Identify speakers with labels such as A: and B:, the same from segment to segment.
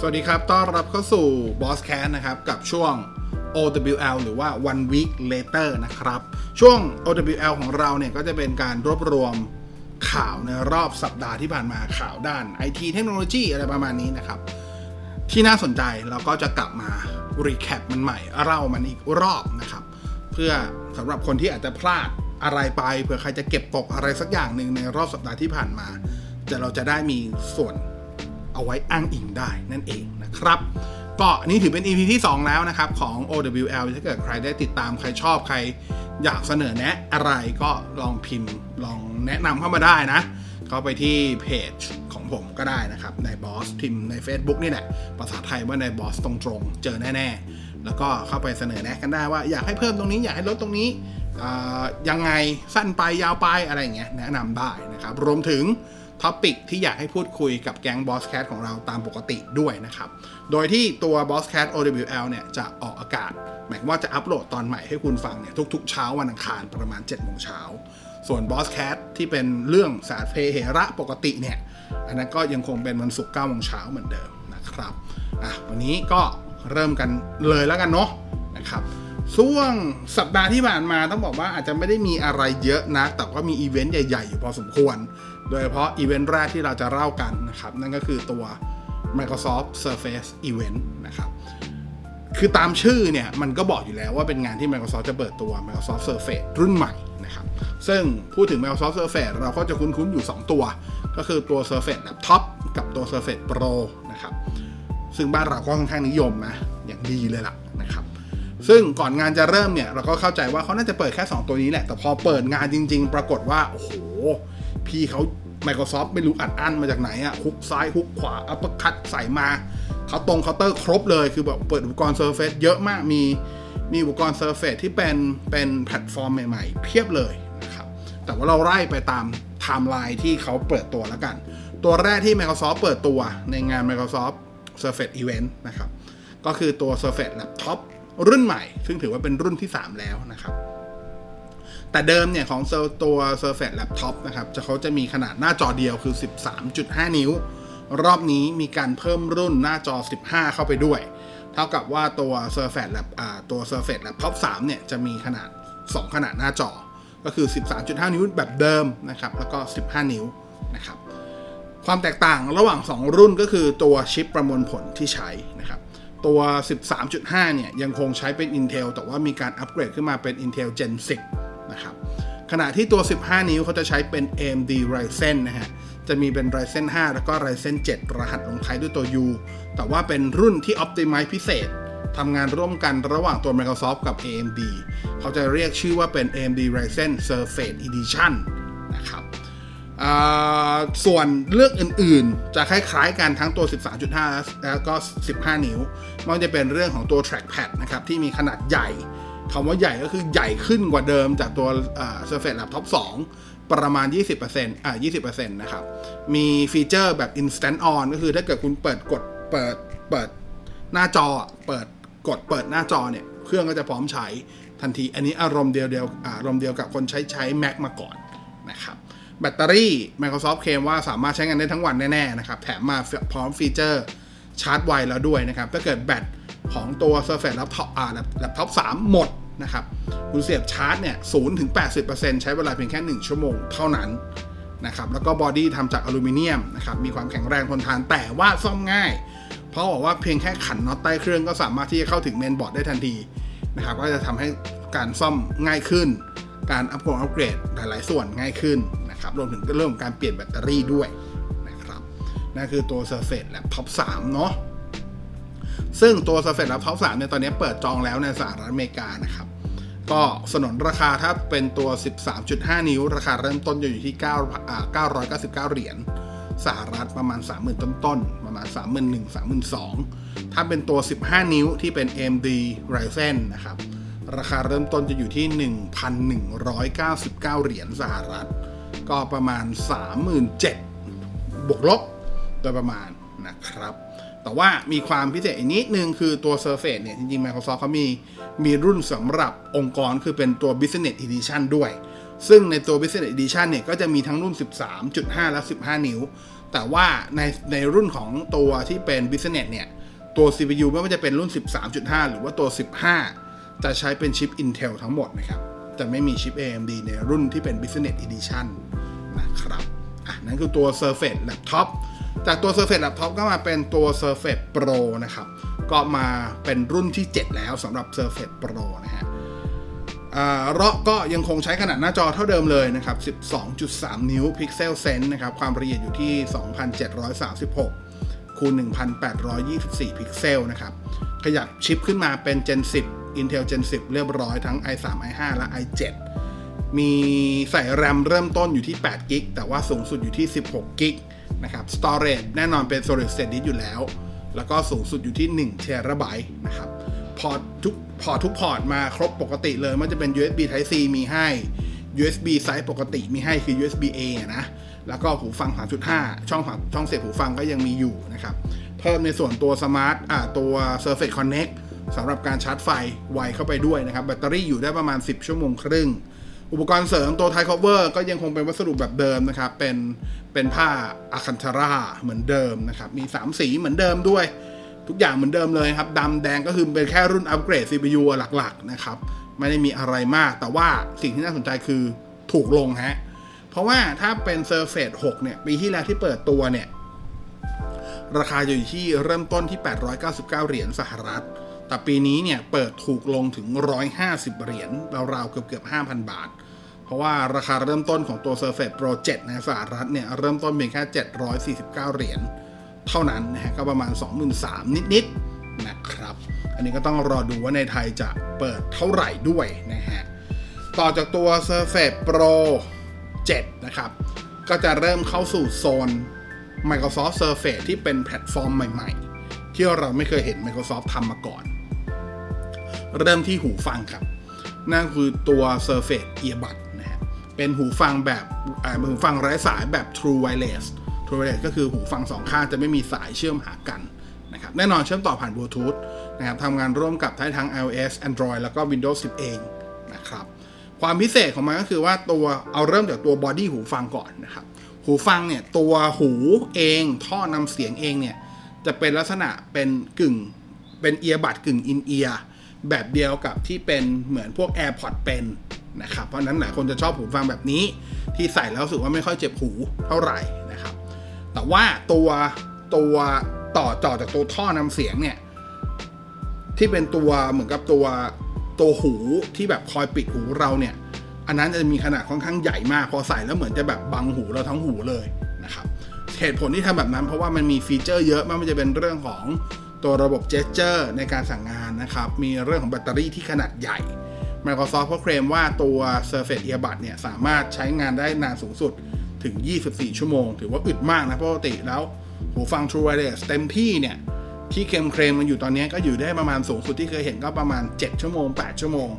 A: สวัสดีครับ ต้อนรับเข้าสู่ Boss Cast นะครับ กับช่วง OWL หรือว่า one week later นะครับ ช่วง OWL ของเราเนี่ย ก็จะเป็นการรวบรวมข่าวในรอบสัปดาห์ที่ผ่านมาข่าวด้าน IT เทคโนโลยีอะไรประมาณนี้นะครับ ที่น่าสนใจเราก็จะกลับมา recap มันใหม่เล่ามันอีกรอบนะครับ เพื่อสำหรับคนที่อาจจะพลาดอะไรไปเผื่อใครจะเก็บตกอะไรสักอย่างหนึ่งในรอบสัปดาห์ที่ผ่านมา จะเราจะได้มีส่วน เอาไว้อ้างอิงได้นั่นเองนะครับก็นี่ถือเป็น EP ที่ 2 แล้วนะครับของ OWL ถ้าเกิดใครได้ติดตามใครชอบใครอยากเสนอแนะอะไรก็ลองพิมพ์ลองแนะนำเข้ามาได้นะเข้าไปที่เพจของผมก็ได้นะครับในบอสพิมพ์ใน Facebook นี่แหละภาษาไทยว่าในบอสตรงๆ เจอแน่ๆ แล้วก็เข้าไปเสนอแนะกันได้ว่าอยากให้เพิ่มตรงนี้อยากให้ลดตรงนี้ยังไงสั้นไปยาวไปอะไรอย่างเงี้ยแนะนำได้นะครับรวมถึง ท็อปิกที่อยากให้พูดคุยกับแก๊ง Boss Cat ของเราตามปกติด้วยนะครับ โดยที่ตัว Boss Cat OWL เนี่ยจะออกอากาศ หมายว่าจะอัปโหลดตอนใหม่ให้คุณฟังเนี่ยทุกๆเช้าวันอังคารประมาณ7โมงเช้าส่วน Boss Cat ที่เป็นเรื่องสารเพเหระปกติเนี่ย อันนั้นก็ยังคงเป็นวันศุกร์9โมงเช้าเหมือนเดิมนะครับอะวันนี้ก็เริ่มกันเลยแล้วกันเนาะนะครับช่วงสัปดาห์ที่ผ่านมาต้องบอกว่าอาจจะไม่ได้มีอะไรเยอะนะ แต่ก็มีอีเวนต์ใหญ่ๆอยู่พอสมควร โดยเฉพาะอีเวนต์แรกที่เราจะเล่ากันนะครับ นั่นก็คือตัว Microsoft Surface Event นะครับ คือตามชื่อเนี่ยมันก็บอกอยู่แล้วว่าเป็นงานที่ Microsoft จะเปิดตัว Microsoft Surface รุ่นใหม่นะครับ ซึ่งพูดถึง Microsoft Surface เราก็จะคุ้นๆอยู่ 2 ตัว ก็คือตัว Surface Laptop กับตัว Surface Pro นะครับ ซึ่งบ้านเราก็ค่อนข้างนิยมนะ อย่างดีเลยล่ะนะครับ ซึ่งก่อนงานจะเริ่มเนี่ยเราก็เข้าใจว่าเขาน่าจะเปิดแค่ 2 ตัวนี้แหละ แต่พอเปิดงานจริง ๆ ปรากฏว่า โอ้โห พี่เขา Microsoft ไม่รู้อัดอั้นมาจากไหนอะฮุกซ้ายฮุกขวา uppercut ใส่มาเขาตรงเคาน์เตอร์ครบเลย คือแบบเปิดอุปกรณ์ Surface เยอะมากมีมีอุปกรณ์ Surface ที่เป็นเป็นแพลตฟอร์มใหม่ๆ เพียบเลยนะครับ แต่ว่าเราไล่ไปตามไทม์ไลน์ที่เขาเปิดตัวแล้วกัน ตัวแรกที่ Microsoft เปิดตัวในงาน Microsoft Surface Event นะครับ ก็คือตัว Surface Laptop รุ่นใหม่ ซึ่งถือว่าเป็นรุ่นที่ 3 แล้วนะครับ แต่เดิมเนี่ยของตัว Surface Laptop นะครับจะเขาจะมีขนาดหน้าจอเดียวคือ 13.5 นิ้ว รอบนี้มีการเพิ่มรุ่นหน้าจอ 15 เข้าไปด้วย เท่ากับว่าตัว Surface Lap ตัว Surface Laptop 3 เนี่ยจะมีขนาด 2 ขนาดหน้าจอ ก็คือ 13.5 นิ้วแบบเดิมนะครับ แล้วก็ 15 นิ้วนะครับ ความแตกต่างระหว่าง 2 รุ่นก็คือตัวชิปประมวลผลที่ใช้นะครับตัว 13.5 เนี่ยยังคงใช้เป็น Intel แต่ว่ามีการอัปเกรดขึ้นมาเป็น Intel Gen 10 นะครับขณะที่ตัว 15 นิ้วเขาจะใช้เป็น AMD Ryzen นะฮะ จะมีเป็น Ryzen 5 แล้วก็ Ryzen 7 รหัสลงท้ายด้วยตัว U แต่ว่าเป็นรุ่นที่ Optimize พิเศษทำงานร่วมกันระหว่างตัว Microsoft กับ AMD เขาจะเรียกชื่อว่าเป็น AMD Ryzen Surface Edition นะครับส่วนเลือกอื่นๆ จะคล้ายๆกันทั้งตัว 13.5 แล้วก็ 15 นิ้ว มันจะเป็นเรื่องของตัว trackpad นะครับ ที่มีขนาดใหญ่ คำว่าใหญ่ก็คือใหญ่ขึ้นกว่าเดิมจากตัว Surface Laptop 2ประมาณ 20%อ่า20%นะครับ มีฟีเจอร์แบบ instant on ก็คือถ้าเกิดคุณเปิดกดเปิดเปิดหน้าจอ เปิดกดเปิดหน้าจอเนี่ย เครื่องก็จะพร้อมใช้ทันที อันนี้อารมณ์เดียวเดียวอารมณ์เดียวกับคนใช้ใช้ Mac มาก่อนนะครับ แบตเตอรี่ Microsoft เคลมว่าสามารถใช้งานได้ทั้งวันแน่ๆนะครับ แถมมาพร้อมฟีเจอร์ชาร์จไวแล้วด้วยนะครับ ถ้าเกิดแบตของตัว Surface Laptop อ่า Laptop 3 หมด นะครับคุณเสียบชาร์จเนี่ย0ถึง80%ใช้เวลาเพียงแค่1ชั่วโมงเท่านั้นนะครับแล้วก็ body ทำจากอลูมิเนียมนะครับมีความแข็งแรงทนทานแต่ว่าซ่อมง่าย เพราะบอกว่าเพียงแค่ขันน็อตใต้เครื่องก็สามารถที่จะเข้าถึงเมนบอร์ดได้ทันทีนะครับก็จะทำให้การซ่อมง่ายขึ้น การอัปโกรดอัปเกรดหลาย ๆ ส่วนง่ายขึ้นนะครับรวมถึงเรื่องของการเปลี่ยนแบตเตอรี่ด้วยนะครับนั่นคือตัว Surface Laptop 3 เนาะ ซึ่งตัว Surface Laptop 3เนี่ยตอนนี้เปิดจองแล้วในสหรัฐอเมริกานะครับ ก็สนนราคาถ้าเป็นตัว 13.5 นิ้ว ราคาเริ่มต้นจะอยู่ที่9,999 เหรียญสหรัฐประมาณ 30,000 ต้นๆประมาณ 31,000 32,000 ถ้าเป็นตัว 15 นิ้วที่เป็น AMD Ryzen นะครับ ราคาเริ่มต้นจะอยู่ที่ 1,199 เหรียญสหรัฐ ก็ประมาณ 37,000 บวกลบโดยประมาณนะครับ แต่ว่ามีความพิเศษอีกนิดนึงคือตัว Surface เนี่ย จริงๆ Microsoft เขามีมีรุ่นสำหรับองค์กรคือเป็นตัว Business Edition ด้วย ซึ่งในตัว Business Edition เนี่ย ก็จะมีทั้งรุ่น 13.5 และ 15 นิ้ว แต่ว่าในในรุ่นของตัวที่เป็น Business เนี่ย ตัว CPU ไม่ว่าจะเป็นรุ่น 13.5 หรือว่าตัว 15 จะใช้เป็นชิป Intel ทั้งหมดนะครับ จะไม่มีชิป AMD ในรุ่นที่เป็น Business Edition นะครับ อะนั่นคือตัว Surface Laptop จากตัว Surface Laptop ก็มาเป็นตัว Surface Pro นะครับ ก็มาเป็นรุ่นที่ 7 แล้วสำหรับ Surface Pro นะฮะเลาะก็ยังคงใช้ขนาดหน้าจอเท่าเดิมเลยนะครับ 12.3 นิ้ว Pixel Sense นะครับ ความละเอียดอยู่ที่ 2736คูณ1824 พิกเซลนะครับ ขยับชิปขึ้นมาเป็น Gen 10 Intel Gen 10 เรียบร้อยทั้ง i3 i5 และ i7 มีใส่แรมเริ่มต้นอยู่ที่8กิ๊กแต่ว่าสูงสุดอยู่ที่16กิ๊ก นะครับ Storage แน่นอนเป็น Solid State Disk อยู่แล้ว แล้วก็สูงสุดอยู่ที่1 TB นะครับ พอร์ตทุกพอร์ตทุกพอร์ตมาครบปกติเลยมันจะเป็น USB Type C มีให้ USB ไซส์ปกติมีให้คือ USB A นะ แล้วก็หูฟัง 3.5 ช่องช่องเสียบหูฟังก็ยังมีอยู่นะครับ เพิ่มในส่วนตัว Smart อ่าตัว Surface Connect สำหรับการชาร์จไฟไวเข้าไปด้วยนะครับ แบตเตอรี่อยู่ได้ประมาณ 10 ชั่วโมงครึ่ง อุปกรณ์เสริมตัว Type Cover ก็ยังคงเป็นวัสดุแบบเดิมนะครับ เป็นเป็นผ้า Alcantara เหมือนเดิมนะครับ มี 3 สีเหมือนเดิมด้วย ทุกอย่างเหมือนเดิมเลยครับดำแดงก็คือเป็นแค่รุ่นอัปเกรด CPU หลักๆนะครับ ไม่ได้มีอะไรมาก แต่ว่าสิ่งที่น่าสนใจคือถูกลงฮะ เพราะว่าถ้าเป็น Surface 6 เนี่ย ปีที่แล้วที่เปิดตัวเนี่ย ราคาอยู่ที่เริ่มต้นที่ 899 เหรียญสหรัฐ แต่ปีนี้เนี่ยเปิดถูกลงถึง 150 เหรียญราวๆเกือบเกือบ5,000 บาท เพราะว่าราคาเริ่มต้นของตัว Surface Pro 7 ในสหรัฐเนี่ย เริ่มต้นเพียงแค่ 749 เหรียญเท่านั้นนะฮะก็ประมาณ 23,000 นิดๆนะครับ อันนี้ก็ต้องรอดูว่าในไทยจะเปิดเท่าไหร่ด้วยนะฮะต่อจากตัว Surface Pro 7 นะครับ ก็จะเริ่มเข้าสู่โซน Microsoft Surface ที่เป็นแพลตฟอร์มใหม่ ๆ ที่เราไม่เคยเห็น Microsoft ทำมาก่อน เริ่มที่หูฟังครับ นั่นคือตัว Surface Earbud นะฮะเป็นหูฟังแบบหูฟังไร้สายแบบ True Wireless True Wireless ก็คือหูฟังสองข้างจะไม่มีสายเชื่อมหากันนะครับแน่นอนเชื่อมต่อผ่านบลูทูธนะครับทำงานร่วมกับทั้ง iOS Android แล้วก็ Windows 10 เองนะครับความพิเศษของมันก็คือว่าตัวเอาเริ่มจากตัวบอดี้หูฟังก่อนนะครับหูฟังเนี่ยตัวหูเองท่อนำเสียงเองเนี่ยจะเป็นลักษณะเป็นกึ่งเป็นเอียบัดกึ่งอินเอียร์ แบบเดียวกับที่เป็นเหมือนพวก AirPods เป็นนะครับ เพราะนั้นหลายคนจะชอบหูฟังแบบนี้ ที่ใส่แล้วรู้สึกว่าไม่ค่อยเจ็บหูเท่าไหร่นะครับ แต่ว่าตัวตัวต่อต่อจากตัวท่อนำเสียงเนี่ย ที่เป็นตัวเหมือนกับตัวตัวหูที่แบบคอยปิดหูเราเนี่ย อันนั้นจะมีขนาดค่อนข้างใหญ่มาก พอใส่แล้วเหมือนจะแบบบังหูเราทั้งหูเลยนะครับเหตุผลที่ทำแบบนั้นเพราะว่ามันมีฟีเจอร์เยอะไม่ว่าจะเป็นเรื่องของ ตัวระบบเจสเจอร์ในการสั่งงานนะครับ มีเรื่องของแบตเตอรี่ที่ขนาดใหญ่ Microsoft ก็เคลมว่าตัว Surface Earbud เนี่ยสามารถใช้งานได้นานสูงสุดถึง 24 ชั่วโมง ถือว่าอึดมากนะปกติแล้ว หูฟัง True Wireless เต็มที่เนี่ย ที่เคลมเคลมมันอยู่ตอนนี้ก็อยู่ได้ประมาณสูงสุดที่เคยเห็นก็ประมาณ 7 ชั่วโมง 8 ชั่วโมง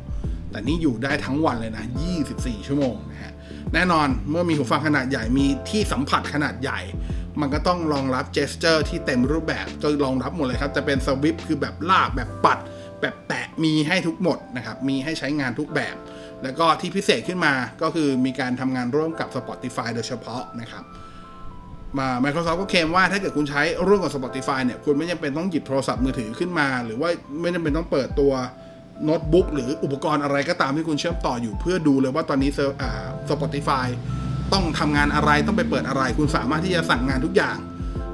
A: แต่นี่อยู่ได้ทั้งวันเลยนะ 24 ชั่วโมงนะฮะ แน่นอนเมื่อมีหูฟังขนาดใหญ่มีที่สัมผัสขนาดใหญ่ มันก็ต้องรองรับเจสเจอร์ที่เต็มรูปแบบจะรองรับหมดเลยครับ จะเป็นสวิปคือแบบลากแบบปัด แบบแตะมีให้ทุกหมดนะครับ มีให้ใช้งานทุกแบบ แล้วก็ที่พิเศษขึ้นมาก็คือมีการทำงานร่วมกับ Spotify โดยเฉพาะนะครับมา Microsoft ก็เคลมว่าถ้าเกิดคุณใช้ร่วมกับ Spotify เนี่ย คุณไม่จำเป็นต้องหยิบโทรศัพท์มือถือขึ้นมา หรือว่าไม่จำเป็นต้องเปิดตัว โน้ตบุ๊กหรืออุปกรณ์อะไรก็ตามที่คุณเชื่อมต่ออยู่ เพื่อดูเลยว่าตอนนี้อ่า Spotify ต้องทำงานอะไรต้องไปเปิดอะไร คุณสามารถที่จะสั่งงานทุกอย่าง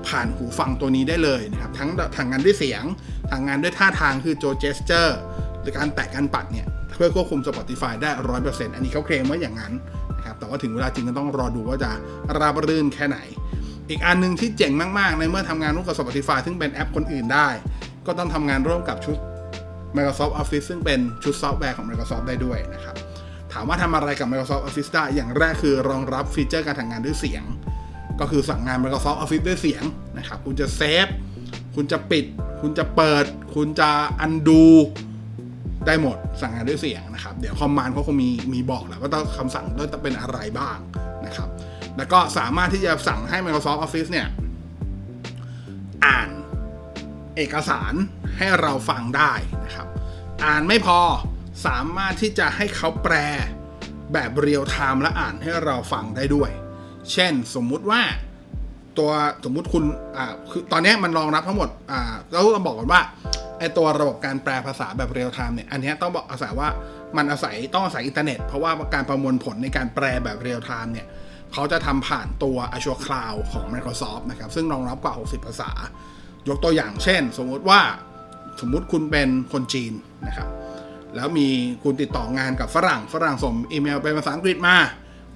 A: ผ่านหูฟังตัวนี้ได้เลยนะครับทั้งทางงานด้วยเสียงทางงานด้วยท่าทางคือโจเจสเจอร์หรือการแตะการปัดเนี่ยเพื่อควบคุม Spotify ได้ร้อยเปอร์เซ็นต์อันนี้เขาเคลมว่าอย่างนั้นนะครับแต่ว่าถึงเวลาจริงก็ต้องรอดูว่าจะราบรื่นแค่ไหน อีกอันหนึ่งที่เจ๋งมาก ๆ ในเมื่อทำงานร่วมกับ Spotify ซึ่งเป็นแอปคนอื่นได้ ก็ต้องทำงานร่วมกับชุด Microsoft Office ซึ่งเป็นชุดซอฟต์แวร์ของ Microsoft ได้ด้วยนะครับ ถามว่าทำอะไรกับ Microsoft Office ได้ อย่างแรกคือรองรับฟีเจอร์การทำงานด้วยเสียง ก็คือสั่งงาน Microsoft Office ด้วยเสียงนะครับ คุณจะเซฟ คุณจะปิด คุณจะเปิด คุณจะ undoได้หมด สั่งงานด้วยเสียงนะครับ เดี๋ยว command เขาคงมีมีบอกแหละว่าต้องคำสั่งต้องเป็นอะไรบ้างนะครับ แล้วก็สามารถที่จะสั่งให้ Microsoft Office เนี่ย อ่านเอกสาร ให้เราฟังได้นะครับ อ่านไม่พอสามารถที่จะให้เขาแปลแบบเรียลไทม์และอ่านให้เราฟังได้ด้วย เช่นสมมุติว่าตัวสมมุติคุณอ่าคือตอนนี้มันรองรับทั้งหมดอ่าเราต้องบอกก่อนว่าไอตัวระบบการแปลภาษาแบบเรียลไทม์เนี่ยอันนี้ต้องบอกอาศัยว่ามันอาศัยต้องอาศัยอินเทอร์เน็ต เพราะว่าการประมวลผลในการแปลแบบเรียลไทม์เนี่ยเขาจะทำผ่านตัว Azure Cloud ของ Microsoft นะครับ ซึ่งรองรับกว่า 60 ภาษายกตัวอย่างเช่น สมมุติว่า สมมุติคุณเป็นคนจีนนะครับแล้วมีคุณติดต่องานกับฝรั่ง ฝรั่งส่งอีเมลเป็นภาษาอังกฤษมา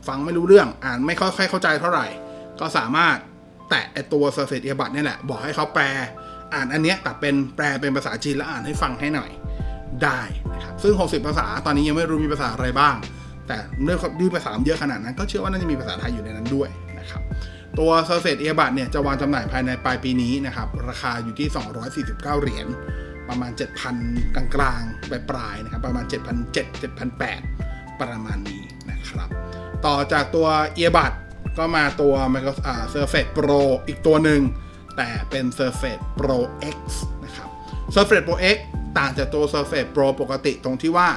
A: ฟังไม่รู้เรื่องอ่านไม่ค่อยเข้าใจเท่าไหร่ ก็สามารถแตะไอตัว Surface Earbud นี่ยแหละ บอกให้เขาแปล อ่านอันเนี้ยแต่เป็นแปลเป็นภาษาจีนแล้วอ่านให้ฟังให้หน่อยได้นะครับซึ่ง 60 ภาษาตอนนี้ยังไม่รู้มีภาษาอะไรบ้าง แต่เนื่องด้วยภาษาเยอะขนาดนั้น ก็เชื่อว่าน่าจะมีภาษาไทยอยู่ในนั้นด้วยนะครับตัว Surface Earbud เนี่ยจะวางจำหน่ายภายในปลายปีนี้นะครับราคาอยู่ที่ 249 เหรียญ ประมาณ 7,000 กลางๆปปลายๆนะครับประมาณ 7,700 7,800 ประมาณนี้นะครับ ต่อจากตัว Earbud ก็มาตัว Microsoft Surface Pro อีกตัวหนึ่ง แต่เป็น Surface Pro X นะครับ Surface Pro X ต่างจากตัว Surface Pro ปกติตรงที่ว่า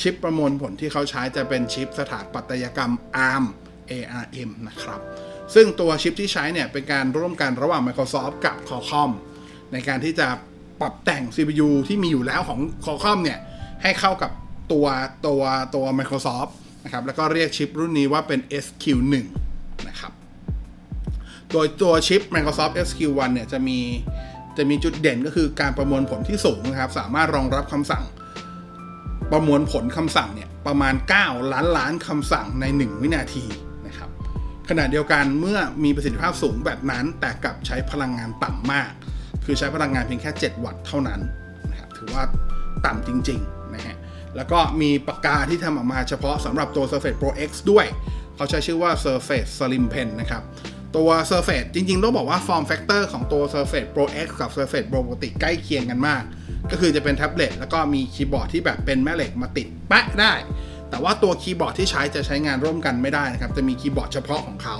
A: ชิปประมวลผลที่เขาใช้จะเป็นชิปสถาปัตยกรรม ARM ARM นะครับ ซึ่งตัวชิปที่ใช้เนี่ยเป็นการร่วมกันระหว่าง Microsoft กับ Qualcomm ในการที่จะ ปรับแต่ง CPU ที่มีอยู่แล้วของ Qualcomm เนี่ย ให้เข้ากับตัวตัวตัว Microsoft นะครับ แล้วก็เรียกชิปรุ่นนี้ว่าเป็น SQ1 นะครับ โดยตัวชิป Microsoft SQ1 เนี่ยจะมีจะมีจุดเด่นก็คือการประมวลผลที่สูงนะครับ สามารถรองรับคำสั่ง ประมวลผลคำสั่งเนี่ยประมาณ 9 ล้านล้านคำสั่งใน 1 วินาทีนะครับ ขณะเดียวกันเมื่อมีประสิทธิภาพสูงแบบนั้น แต่กลับใช้พลังงานต่ำมาก คือใช้พลังงานเพียงแค่ 7 วัตต์เท่านั้นนะครับถือว่าต่ำจริงๆนะฮะแล้วก็มีปากกาที่ทำออกมาเฉพาะสำหรับตัว Surface Pro X ด้วย เขาใช้ชื่อว่า Surface Slim Pen นะครับตัว Surface จริงๆ ต้องบอกว่า Form Factor ของตัว Surface Pro X กับ Surface Pro ปกติใกล้เคียงกันมาก ก็คือจะเป็นแท็บเล็ตแล้วก็มีคีย์บอร์ดที่แบบเป็นแม่เหล็กมาติดแปะได้ แต่ว่าตัวคีย์บอร์ดที่ใช้จะใช้งานร่วมกันไม่ได้นะครับ จะมีคีย์บอร์ดเฉพาะของเขา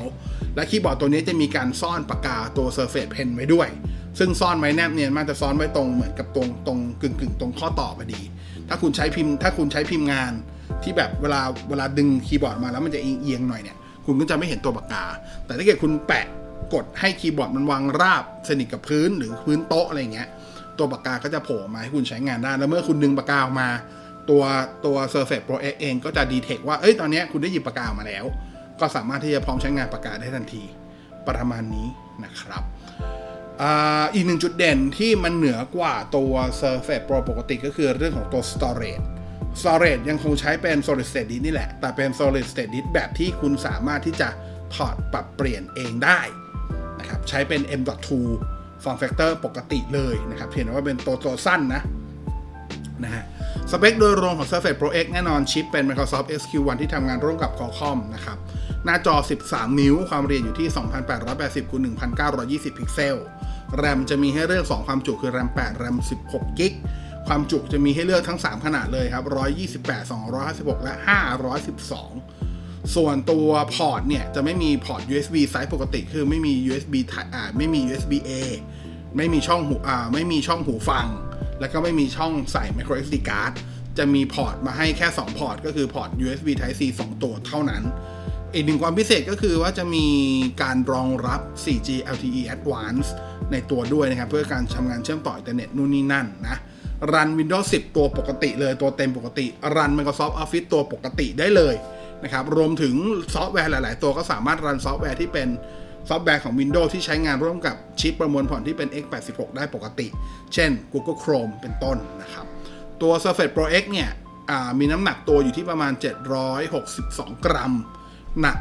A: และคีย์บอร์ดตัวนี้จะมีการซ่อนปากกาตัว Surface Pen ไว้ด้วย ซึ่งซ่อนไว้แนบเนียนมากจะซ่อนไว้ตรงเหมือนกับตรงตรงกึ่งกึ่งตรงข้อต่อพอดี ถ้าคุณใช้พิมพ์ ถ้าคุณใช้พิมพ์งานที่แบบเวลาเวลาดึงคีย์บอร์ดมาแล้วมันจะเอียงๆหน่อยเนี่ย คุณก็จะไม่เห็นตัวปากกา แต่ถ้าเกิดคุณแปะกดให้คีย์บอร์ดมันวางราบสนิทกับพื้นหรือพื้นโต๊ะอะไรเงี้ย ตัวปากกาก็จะโผล่มาให้คุณใช้งานได้ แล้วเมื่อคุณดึงปากกาออกมา ตัวตัว Surface Pro X เองก็จะดีเทคว่า เอ้ย ตอนนี้คุณได้หยิบปากกามาแล้ว ก็สามารถที่จะพร้อมใช้งานปากกาได้ทันที ประมาณนี้นะครับ อีกหนึ่งจุดเด่นที่มันเหนือกว่าตัว Surface Pro ปกติก็คือเรื่องของตัว storage storage ยังคงใช้เป็น solid state disk นี่แหละ แต่เป็น solid state disk แบบที่คุณสามารถที่จะถอดปรับเปลี่ยนเองได้นะครับใช้เป็น M.2 form factor ปกติเลยนะครับเพียงแต่ว่าเป็นตัวตัวสั้นนะนะฮะสเปคโดยรวมของ Surface Pro X แน่นอนชิปเป็น Microsoft SQ1 ที่ทำงานร่วมกับ Qualcomm นะครับ หน้าจอ 13 นิ้ว ความละเอียดอยู่ที่ 2880คูณ1920 พิกเซล แรมจะมีให้เลือก 2 ความจุคือแรม8แรม16กิ๊กความจุจะมีให้เลือกทั้ง 3 ขนาดเลยครับ 128 256 และ 512 ส่วนตัวพอร์ตเนี่ย จะไม่มีพอร์ต USB ไซส์ปกติ คือไม่มี USB อ่าไม่มี USB A ไม่มีช่องหูอ่าไม่มีช่องหูฟัง แล้วก็ไม่มีช่องใส่ micro SD card จะมีพอร์ตมาให้แค่ 2 พอร์ต ก็คือพอร์ต USB Type C 2 ตัวเท่านั้น อีกหนึ่งความพิเศษก็คือว่าจะมีการรองรับ 4G LTE Advanced ในตัวด้วยนะครับ เพื่อการทำงานเชื่อมต่ออินเทอร์เน็ตนู่นนี่นั่นนะรัน Windows 10 ตัวปกติเลยตัวเต็มปกติ รัน Microsoft Office ตัวปกติได้เลยนะครับรวมถึงซอฟต์แวร์หลาย ๆ ตัวก็สามารถรันซอฟต์แวร์ที่เป็นซอฟต์แวร์ของ Windows ที่ใช้งานร่วมกับชิปประมวลผลที่เป็น x86 ได้ปกติ เช่น Google Chrome เป็นต้นนะครับ ตัว Surface Pro X เนี่ยมีน้ำหนักตัวอยู่ที่ประมาณ 762 กรัม หนัก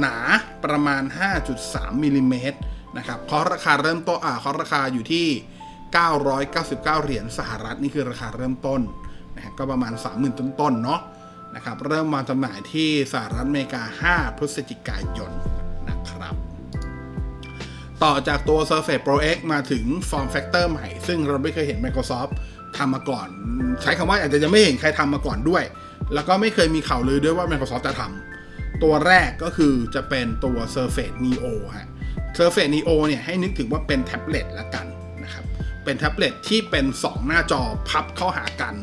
A: หนาประมาณ 5.3มิลิเมตร นะครับคาะราคาเริ่มต้นอ่าคาะราคาอยู่ที่ 999 เหรียญสหรัฐนี่คือราคาเริ่มต้นนะฮะก็ประมาณ 30,000 ต้นๆเนาะนะครับเริ่มมางจำหน่ายที่สหรัฐอเมริกา 5 พฤศจิกายนนะครับ ต่อจากตัว Surface Pro X มาถึง Form Factor ใหม่ ซึ่งเราไม่เคยเห็น Microsoft ทำมาก่อน ใช้คำว่าอาจจะยังไม่เห็นใครทำมาก่อนด้วย แล้วก็ไม่เคยมีข่าวลือด้วยว่า Microsoft จะทำตัวแรกก็คือจะเป็นตัว Surface Neo ฮะ Surface Neo เนี่ยให้นึกถึงว่าเป็นแท็บเล็ตละกันนะครับ เป็นแท็บเล็ตที่เป็น 2 หน้าจอพับเข้าหากัน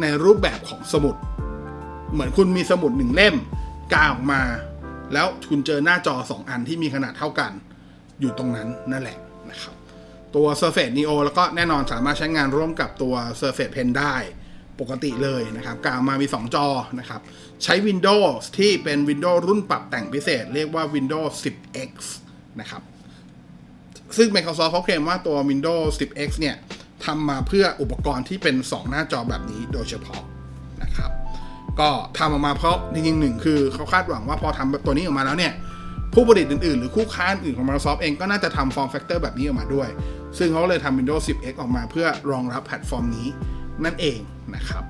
A: ในรูปแบบของสมุด เหมือนคุณมีสมุดหนึ่งเล่มกาออกมา แล้วคุณเจอหน้าจอ 2 อันที่มีขนาดเท่ากัน อยู่ตรงนั้นนั่นแหละนะครับตัว Surface Neo แล้วก็แน่นอนสามารถใช้งานร่วมกับตัว Surface Pen ได้ปกติเลยนะครับกลางมามี 2 จอนะครับ ใช้ Windows ที่เป็น Windows รุ่นปรับแต่งพิเศษ เรียกว่า Windows 10X นะครับ ซึ่ง Microsoft เขาเคลมว่าตัว Windows 10X เนี่ยทำมาเพื่ออุปกรณ์ที่เป็น 2 หน้าจอแบบนี้โดยเฉพาะนะครับ ก็ทำออกมาเพราะจริงๆหนึ่งคือเขาคาดหวังว่าพอทำแบบตัวนี้ออกมาแล้วเนี่ย ผู้ผลิตอื่นๆ หรือคู่ค้าอื่นของ Microsoft เองก็น่าจะทำ form factor แบบนี้ออกมาด้วย ซึ่งเขาเลยทำ Windows 10X ออกมาเพื่อรองรับแพลตฟอร์มนี้นั่นเองนะครับ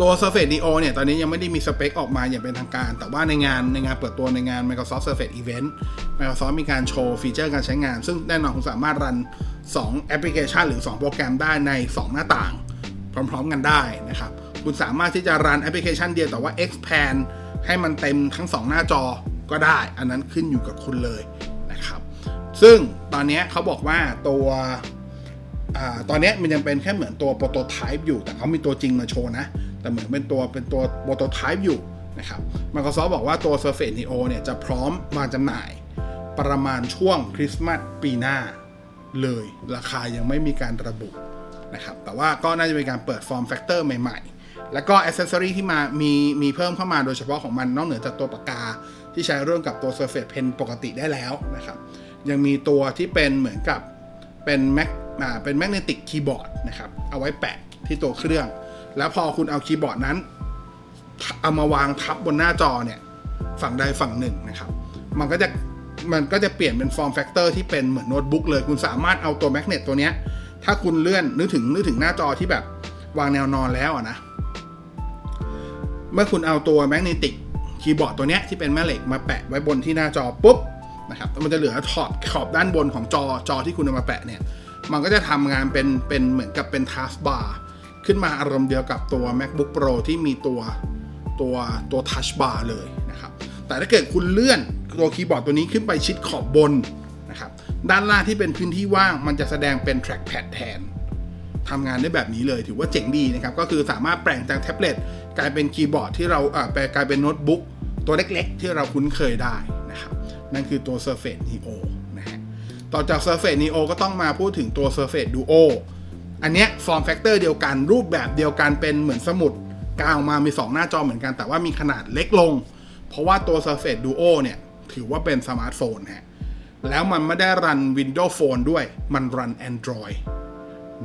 A: ตัว Surface Neo เนี่ย ตอนนี้ยังไม่ได้มีสเปคออกมาอย่างเป็นทางการ แต่ว่าในงานในงานเปิดตัวในงาน Microsoft Surface Event Microsoft มีการโชว์ฟีเจอร์การใช้งาน ซึ่งแน่นอนคุณสามารถรัน 2 แอปพลิเคชัน หรือ 2 โปรแกรมได้ใน 2 หน้าต่าง พร้อมๆกันได้นะครับ คุณสามารถที่จะรันแอปพลิเคชันเดียวแต่ว่า expand ให้มันเต็มทั้ง 2 หน้าจอก็ได้ อันนั้นขึ้นอยู่กับคุณเลยนะครับ ซึ่งตอนนี้เขาบอกว่าตัวอตอนนี้มันยังเป็นแค่เหมือนตัว prototype อยู่ แต่เขามีตัวจริงมาโชว์นะ แต่เหมือนเป็นตัวเป็นตัว prototype อยู่นะครับ Microsoft บอกว่าตัว Surface Neo เนี่ยจะพร้อมมาจำหน่ายประมาณช่วงคริสต์มาสปีหน้าเลยราคายังไม่มีการระบุนะครับ แต่ว่าก็น่าจะเป็นการเปิด form factor ใหม่ๆ แล้วก็อ c เซสซอรีที่มามีมีเพิ่มเข้ามาโดยเฉพาะของมันนอกเหนือจากตัวปากกา ที่ใช้ร่วมกับตัว Surface Pen ปกติได้แล้วนะครับ ยังมีตัวที่เป็นเหมือนกับเป็น mag เป็น magnetic keyboard นะครับ เอาไว้แปะที่ตัวเครื่อง แล้วพอคุณเอาคีย์บอร์ดนั้น เอามาวางทับบนหน้าจอเนี่ย ฝั่งใดฝั่งหนึ่งนะครับ มันก็จะมันก็จะเปลี่ยนเป็น form factor ที่เป็นเหมือนโน้ตบุ๊กเลย คุณสามารถเอาตัว magnet ตัวเนี้ย ถ้าคุณเลื่อนนึกถึงนึกถึงหน้าจอที่แบบวางแนวนอนแล้วนะ เมื่อคุณเอาตัว magnetic keyboard ตัวเนี้ยที่เป็นแม่เหล็กมาแปะไว้บนที่หน้าจอปุ๊บนะครับ มันจะเหลือขอบขอบด้านบนของจอจอที่คุณเอามาแปะเนี่ย มันก็จะทำงานเป็นเป็นเหมือนกับเป็น Touch Bar ขึ้นมาอารมณ์เดียวกับตัว macbook pro ที่มีตัวตัวตัว Touch Bar เลยนะครับ แต่ถ้าเกิดคุณเลื่อนตัวคีย์บอร์ดตัวนี้ขึ้นไปชิดขอบบนนะครับด้านล่างที่เป็นพื้นที่ว่างมันจะแสดงเป็น trackpad แทนทำงานได้แบบนี้เลยถือว่าเจ๋งดีนะครับ ก็คือสามารถแปลงจากแท็บเล็ตกลายเป็นคีย์บอร์ดที่เราแปลกลายเป็นโน้ตบุ๊กตัวเล็กๆ ที่เราคุ้นเคยได้นะครับนั่นคือตัว Surface Neo นะฮะต่อจาก Surface Neo ก็ต้องมาพูดถึงตัว Surface Duo อันเนี้ย form factor เดียวกัน รูปแบบเดียวกันเป็นเหมือนสมุดกางออกมามี 2 หน้าจอเหมือนกัน แต่ว่ามีขนาดเล็กลง เพราะว่าตัว Surface Duo เนี่ย ถือว่าเป็นสมาร์ทโฟนฮะแล้วมันไม่ได้รัน Windows Phone ด้วยมันรัน Android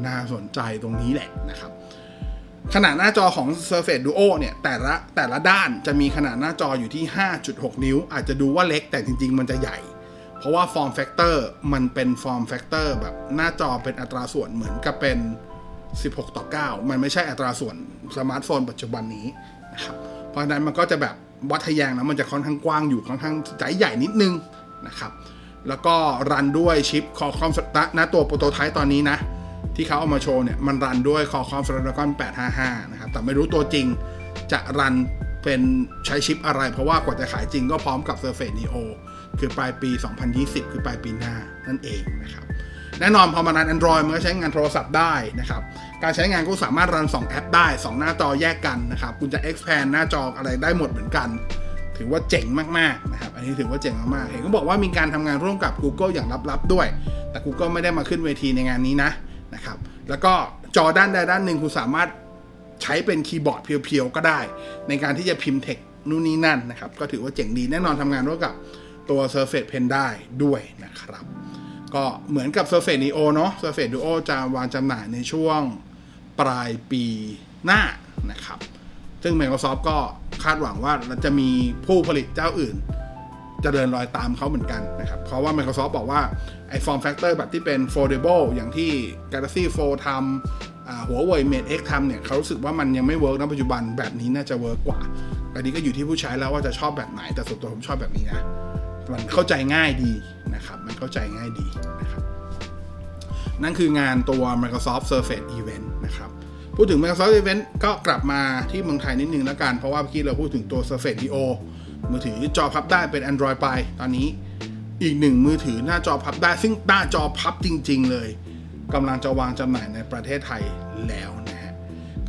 A: น่าสนใจตรงนี้แหละนะครับ ขนาดหน้าจอของ Surface Duo เนี่ย แต่ละแต่ละด้านจะมีขนาดหน้าจออยู่ที่ 5.6 นิ้ว อาจจะดูว่าเล็กแต่จริง ๆ มันจะใหญ่ ราะว่า Form Factor มันเป็น Form Factor แบบหน้าจอเป็นอัตราส่วนเหมือนกับเป็น 16 ต่อ 9 มันไม่ใช่อัตราส่วนสมาร์ทโฟนปัจจุบันนี้นะครับเพราะฉะนั้นมันก็จะแบบวัดทะแยงนะมันจะค่อนข้างกว้างอยู่ค่อนข้างใจใหญ่นิดนึงนะครับแล้วก็รันด้วยชิปคอคอมณตัวโปรโตไทป์ตอนนี้นะ ที่เขาเอามาโชว์เนี่ย มันรันด้วย Qualcomm Snapdragon 855 นะครับ แต่ไม่รู้ตัวจริงจะรันเป็นใช้ชิปอะไร เพราะว่ากว่าจะขายจริงก็พร้อมกับ Surface Neo คือปลายปี 2020 คือปลายปีหน้านั่นเองนะครับ แน่นอนพอมารัน Android มันก็ใช้งานโทรศัพท์ได้นะครับ การใช้งานก็สามารถรัน 2 แอปได้ 2 หน้าจอแยกกันนะครับ คุณจะ expand หน้าจออะไรได้หมดเหมือนกัน ถือว่าเจ๋งมากๆนะครับ อันนี้ถือว่าเจ๋งมากๆ เห็นก็บอกว่ามีการทำงานร่วมกับ Google อย่างลับๆด้วย แต่ Google ไม่ได้มาขึ้นเวทีในงานนี้นะนะครับ แล้วก็จอด้านใดด้านหนึ่งคุณสามารถใช้เป็นคีย์บอร์ดเพียวๆก็ได้ ในการที่จะพิมพ์เทคนู่นนี่นั่นนะครับ ก็ถือว่าเจ๋งดีแน่นอนทำงานร่วมกับ ตัว Surface Pen ได้ด้วยนะครับ ก็เหมือนกับ Surface Neo เนาะ Surface Duo จะวางจำหน่ายในช่วงปลายปีหน้านะครับ ซึ่ง Microsoft ก็คาดหวังว่าจะมีผู้ผลิตเจ้าอื่นจะเดินรอยตามเขาเหมือนกันนะครับ เพราะว่า Microsoft บอกว่าไอ้ form factor แบบที่เป็น foldable อย่างที่ Galaxy Fold ทำหัวเว่ย Mate X ทำเนี่ยเขารู้สึกว่ามันยังไม่เวิร์กในปัจจุบันแบบนี้น่าจะเวิร์กกว่าอันนี้ก็อยู่ที่ผู้ใช้แล้วว่าจะชอบแบบไหนแต่ส่วนตัวผมชอบแบบนี้นะ มันเข้าใจง่ายดีนะครับ มันเข้าใจง่ายดีนะครับ นั่นคืองานตัว Microsoft Surface Event นะครับ พูดถึง Microsoft Event ก็กลับมาที่เมืองไทยนิดนึงแล้วกัน เพราะว่าเมื่อกี้เราพูดถึงตัว Surface Duo มือถือจอพับได้เป็น Android ไป ตอนนี้อีกหนึ่งมือถือหน้าจอพับได้ ซึ่งหน้าจอพับจริง ๆ เลยกำลังจะวางจำหน่ายในประเทศไทยแล้วนะฮะ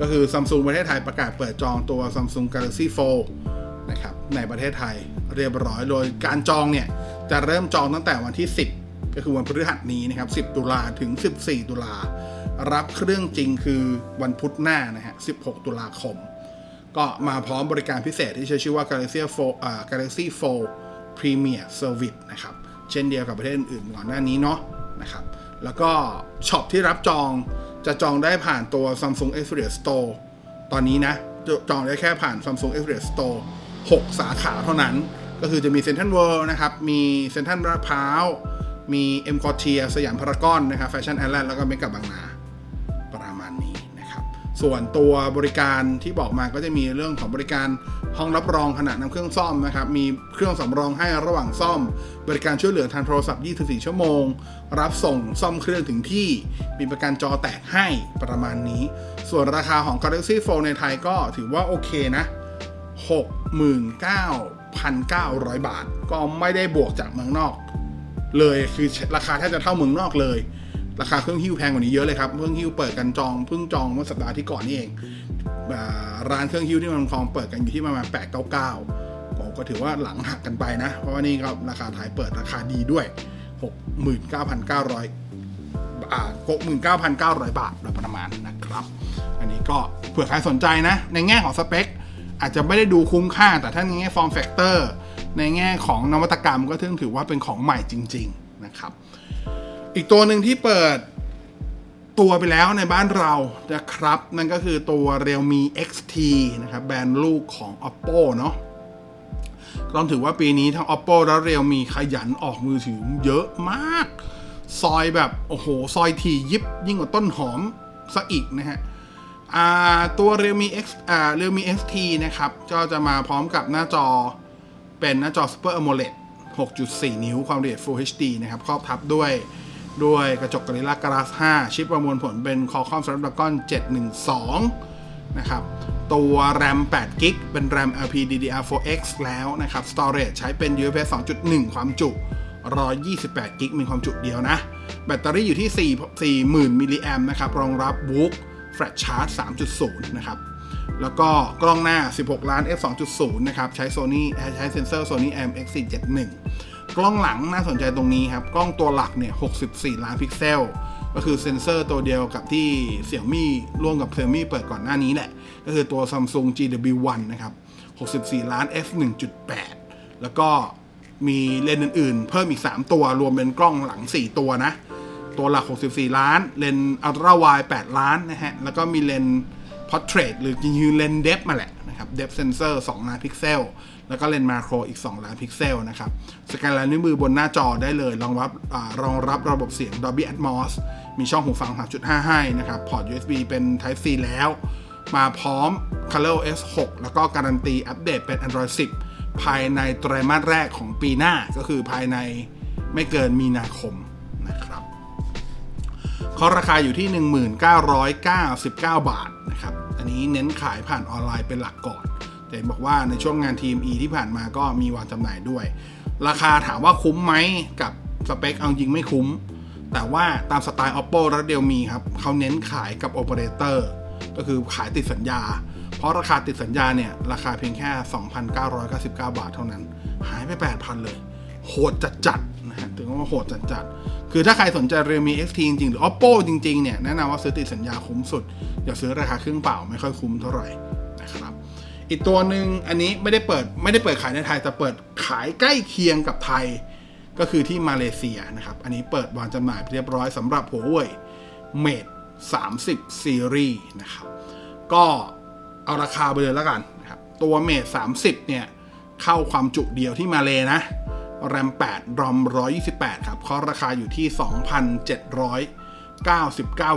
A: ก็คือ Samsung ประเทศไทยประกาศเปิดจองตัว Samsung Galaxy Fold นะครับในประเทศไทย เรียบร้อยโดยการจองเนี่ยจะเริ่มจองตั้งแต่วันที่ 10 ก็คือวันพฤหัสนี้นะครับ 10 ตุลาถึง 14 ตุลา รับเครื่องจริงคือวันพุธหน้านะฮะ 16 ตุลาคม ก็มาพร้อมบริการพิเศษที่ใช้ชื่อว่า Galaxy 4อ่า Galaxy 4 Premier Service นะครับ เช่นเดียวกับประเทศอื่นๆก่อนหน้านี้เนาะนะครับ แล้วก็ช็อปที่รับจองจะจองได้ผ่านตัว Samsung Experience Store ตอนนี้นะ จองได้แค่ผ่าน Samsung Experience Store 6 สาขาเท่านั้น ก็คือจะมีเซ็นทรัลเวิลด์นะครับ มีเซ็นทรัลลาดพร้าว มีเอ็มควอเทียร์สยามพารากอนนะครับแฟชั่นไอแลนด์แล้วก็เมกะบางนาประมาณนี้นะครับ ส่วนตัวบริการที่บอกมาก็จะมีเรื่องของบริการห้องรับรองขณะนำเครื่องซ่อมนะครับ มีเครื่องสำรองให้ระหว่างซ่อม บริการช่วยเหลือทางโทรศัพท์ 24 ชั่วโมง รับส่งซ่อมเครื่องถึงที่ มีประกันจอแตกให้ประมาณนี้ ส่วนราคาของ Galaxy Fold ในไทยก็ถือว่าโอเคนะ 6,900 บาท ก็ไม่ได้บวกจากเมืองนอก เลยคือราคาแทบจะเท่าเมืองนอกเลย ราคาเครื่องฮิ้วแพงกว่านี้เยอะเลยครับเครื่องฮิ้วเปิดกันจองเพิ่งจองเมื่อสัปดาห์ที่ก่อนนี่เองร้านเครื่องฮิ้วที่มันคลองเปิดกันอยู่ที่ประมาณ899ผมก็ถือว่าหลังหักกันไปนะ เพราะว่านี่ก็ราคาไทยเปิดราคาดีด้วย 69,900อ่า69,900 บาทโดยประมาณนะครับ อันนี้ก็เผื่อใครสนใจนะ ในแง่ของสเปค อาจจะไม่ได้ดูคุ้มค่า แต่ถ้าในแง่ form factor ในแง่ของนวัตกรรมก็ถึงถือว่าเป็นของใหม่จริง ๆนะครับ อีกตัวหนึ่งที่เปิดตัวไปแล้วในบ้านเรานะครับ นั่นก็คือตัว Realme XT นะครับ แบรนด์ลูกของ Oppo เนาะต้องถือว่าปีนี้ทั้ง Oppo และ Realme ขยันออกมือถือเยอะมาก ซอยแบบ โอ้โห ซอยทียิบยิ่งกว่าต้นหอมซะอีกนะฮะ ตัว Realme X อ่า Realme XT นะครับ ก็จะมาพร้อมกับหน้าจอเป็นหน้าจอ Super AMOLED 6.4 นิ้วความละเอียด Full HD นะครับ ครอบทับด้วยด้วยกระจก Gorilla Glass 5 ชิปประมวลผลเป็น Qualcomm Snapdragon 712 นะครับ ตัว RAM 8 g b เป็น RAM LPDDR4X แล้วนะครับ Storage ใช้เป็น UFS 2.1 ความจุ 128 g b มีความจุเดียวนะ แบตเตอรี่อยู่ที่ 4 40,000 มิลลิแอมนะครับ รองรับ Whoop Flash Charge 3.0 นะครับ แล้วก็กล้องหน้า 16 ล้าน f 2.0 นะครับ ใช้ Sony ใช้เซนเซอร์ Sony IMX 471 กล้องหลังน่าสนใจตรงนี้ครับ กล้องตัวหลักเนี่ย 64 ล้านพิกเซล ก็คือเซนเซอร์ตัวเดียวกับที่เสียวหมี่ร่วมกับเสียวหมี่เปิดก่อนหน้านี้แหละ ก็คือตัว Samsung GW1 นะครับ 64 ล้าน f 1.8 แล้วก็มีเลนส์อื่นๆ เพิ่มอีก 3 ตัวรวมเป็นกล้องหลัง 4 ตัวนะ ตัวหลัก 64 ล้าน เลนส์ ultra wide 8ล้านนะฮะ แล้วก็มีเลนส์ Portrait หรือจริงๆเลนส์ depth มาแหละนะครับ depth เซนเซอร์2ล้านพิกเซล แล้วก็เลนส์มาโครอีก 2 ล้านพิกเซลนะครับ สแกนลายนิ้วมือบนหน้าจอได้เลย รองรับอรองรับระบบเสียง Dolby Atmos มีช่องหูฟัง 3.5 ให้นะครับ พอร์ต USB เป็น Type C แล้ว มาพร้อม ColorOS 6 แล้วก็การันตีอัปเดตเป็น Android 10 ภายในไตรมาสแรกของปีหน้าก็คือภายในไม่เกินมีนาคม เขาราคาอยู่ที่ 1999 บาทนะครับ อันนี้เน้นขายผ่านออนไลน์เป็นหลักก่อน แต่บอกว่าในช่วงงาน TME ที่ผ่านมาก็มีวางจำหน่ายด้วย ราคาถามว่าคุ้มไหมกับสเปคเอาจริงไม่คุ้ม แต่ว่าตามสไตล์ Oppo และเดลมีครับเขาเน้นขายกับโอเปอเรเตอร์ก็คือขายติดสัญญา เพราะราคาติดสัญญาเนี่ย ราคาเพียงแค่ 2,999 บาทเท่านั้น หายไป 8,000 เลย โหดจัดๆนะฮะถึงว่าโหดจัดๆ คือถ้าใครสนใจ Realme XT จริงๆ หรือ Oppo จริง ๆ เนี่ยแนะนำว่าซื้อติดสัญญาคุ้มสุด อย่าซื้อราคาเครื่องเปล่าไม่ค่อยคุ้มเท่าไหร่นะครับ อีกตัวหนึ่งอันนี้ไม่ได้เปิดไม่ได้เปิดขายในไทย แต่เปิดขายใกล้เคียงกับไทย ก็คือที่มาเลเซียนะครับ อันนี้เปิดวางจำหน่ายเรียบร้อยสำหรับ Huawei Mate 30 Series นะครับ ก็เอาราคาไปเลยแล้วกันนะครับ ตัว Mate 30 เนี่ยเข้าความจุเดียวที่มาเลยนะ แรม8รอม128 ครับ เคาะราคาอยู่ที่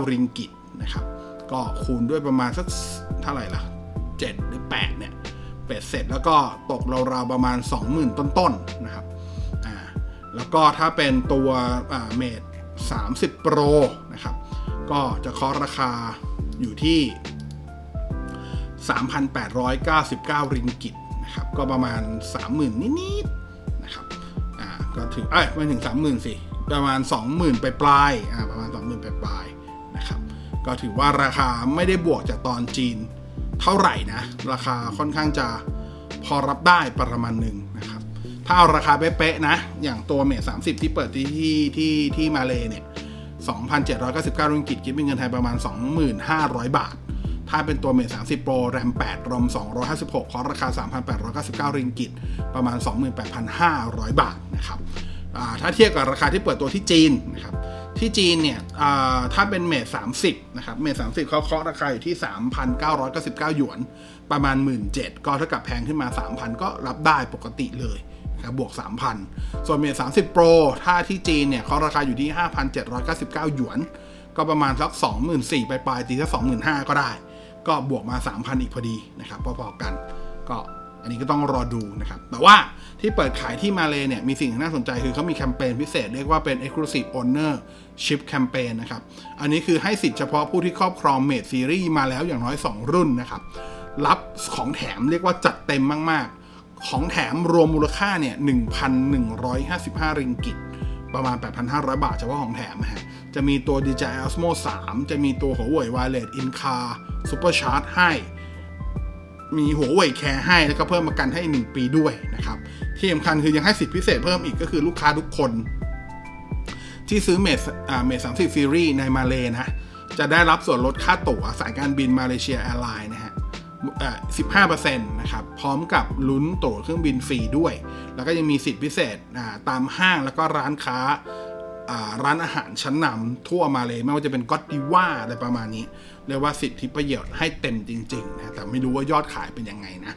A: 2,799 ริงกิตนะครับ ก็คูณด้วยประมาณสักเท่าไหร่ล่ะ 7 หรือ 8 เนี่ย เป็ดเสร็จแล้วก็ตกราวๆประมาณ 20,000 ต้นๆนะครับ อ่า แล้วก็ถ้าเป็นตัวเมด30 Pro นะครับ ก็จะเคาะราคาอยู่ที่ 3,899 ริงกิตนะครับ ก็ประมาณ 30,000 นิดๆนะครับ ก็ถือเอ้ยไม่ถึง30,000สิประมาณ 20,000 ไปปลายๆอ่าประมาณ 20,000 ไปปลายๆนะครับ ก็ถือว่าราคาไม่ได้บวกจากตอนจีนเท่าไหร่นะ ราคาค่อนข้างจะพอรับได้ประมาณหนึ่งนะครับ ถ้าเอาราคาเป๊ะๆนะ อย่างตัวเมท30ที่เปิดที่ที่ที่ที่มาเลเนี่ย 2,799 ริงกิตคิดเป็นเงินไทยประมาณ 2,500 บาท ถ้าเป็นตัวเมท30 Pro RAM 8 ROM 256 คอราคา 3,899 ริงกิต ประมาณ 28,500 บาทนะครับถ้าเทียบกับราคาที่เปิดตัวที่จีนนะครับที่จีนเนี่ยถ้าเป็นเมท30 นะครับ เมท30เขาเคาะราคาอยู่ที่ 3,999 หยวน ประมาณ 17,000ก็เท่ากับแพงขึ้นมา 3,000 ก็รับได้ปกติเลยนะครับบวก 3,000 ส่วนเมท30 Pro ถ้าที่จีนเนี่ยเขาะราคาอยู่ที่ 5,799 หยวน ก็ประมาณสัก 24,000ไปปลายตีถ้า25,000 ก็ได้ ก็บวกมา 3,000 อีกพอดีนะครับ พอๆกัน ก็อันนี้ก็ต้องรอดูนะครับ แต่ว่าที่เปิดขายที่มาเลยเนี่ยมีสิ่งที่น่าสนใจคือเขามีแคมเปญพิเศษเรียกว่าเป็น Exclusive Owner Ship Campaign นะครับ อันนี้คือให้สิทธิ์เฉพาะผู้ที่ครอบครองเมดซีรีส์มาแล้วอย่างน้อย 2 รุ่นนะครับ รับของแถมเรียกว่าจัดเต็มมาก ๆ ของแถมรวมมูลค่าเนี่ย 1,155 ริงกิต ประมาณ 8,500 บาทเฉพาะของแถมฮะ จะมีตัว DJI Osmo 3 จะมีตัวหัวเว่ย Wireless In Car Super Charge ให้ มีหัวเว่ย Care ให้ แล้วก็เพิ่มประกันให้ 1 ปีด้วยนะครับ ที่สำคัญคือยังให้สิทธิพิเศษเพิ่มอีกก็คือลูกค้าทุกคน ที่ซื้อ Mate อ่า Mate สามสิบซีรีส์ในมาเลนะ จะได้รับส่วนลดค่าตั๋วสายการบินมาเลเซียแอร์ไลน์นะฮะสิบห้าเปอร์เซ็นต์นะครับ พร้อมกับลุ้นตั๋วเครื่องบินฟรีด้วย แล้วก็ยังมีสิทธิพิเศษตามห้างแล้วก็ร้านค้า ร้านอาหารชั้นนำทั่วมาเลยไม่ว่าจะเป็นก็อดดิว่าอะไรประมาณนี้ เรียกว่าสิทธิประโยชน์ให้เต็มจริงๆนะแต่ไม่รู้ว่ายอดขายเป็นยังไงนะ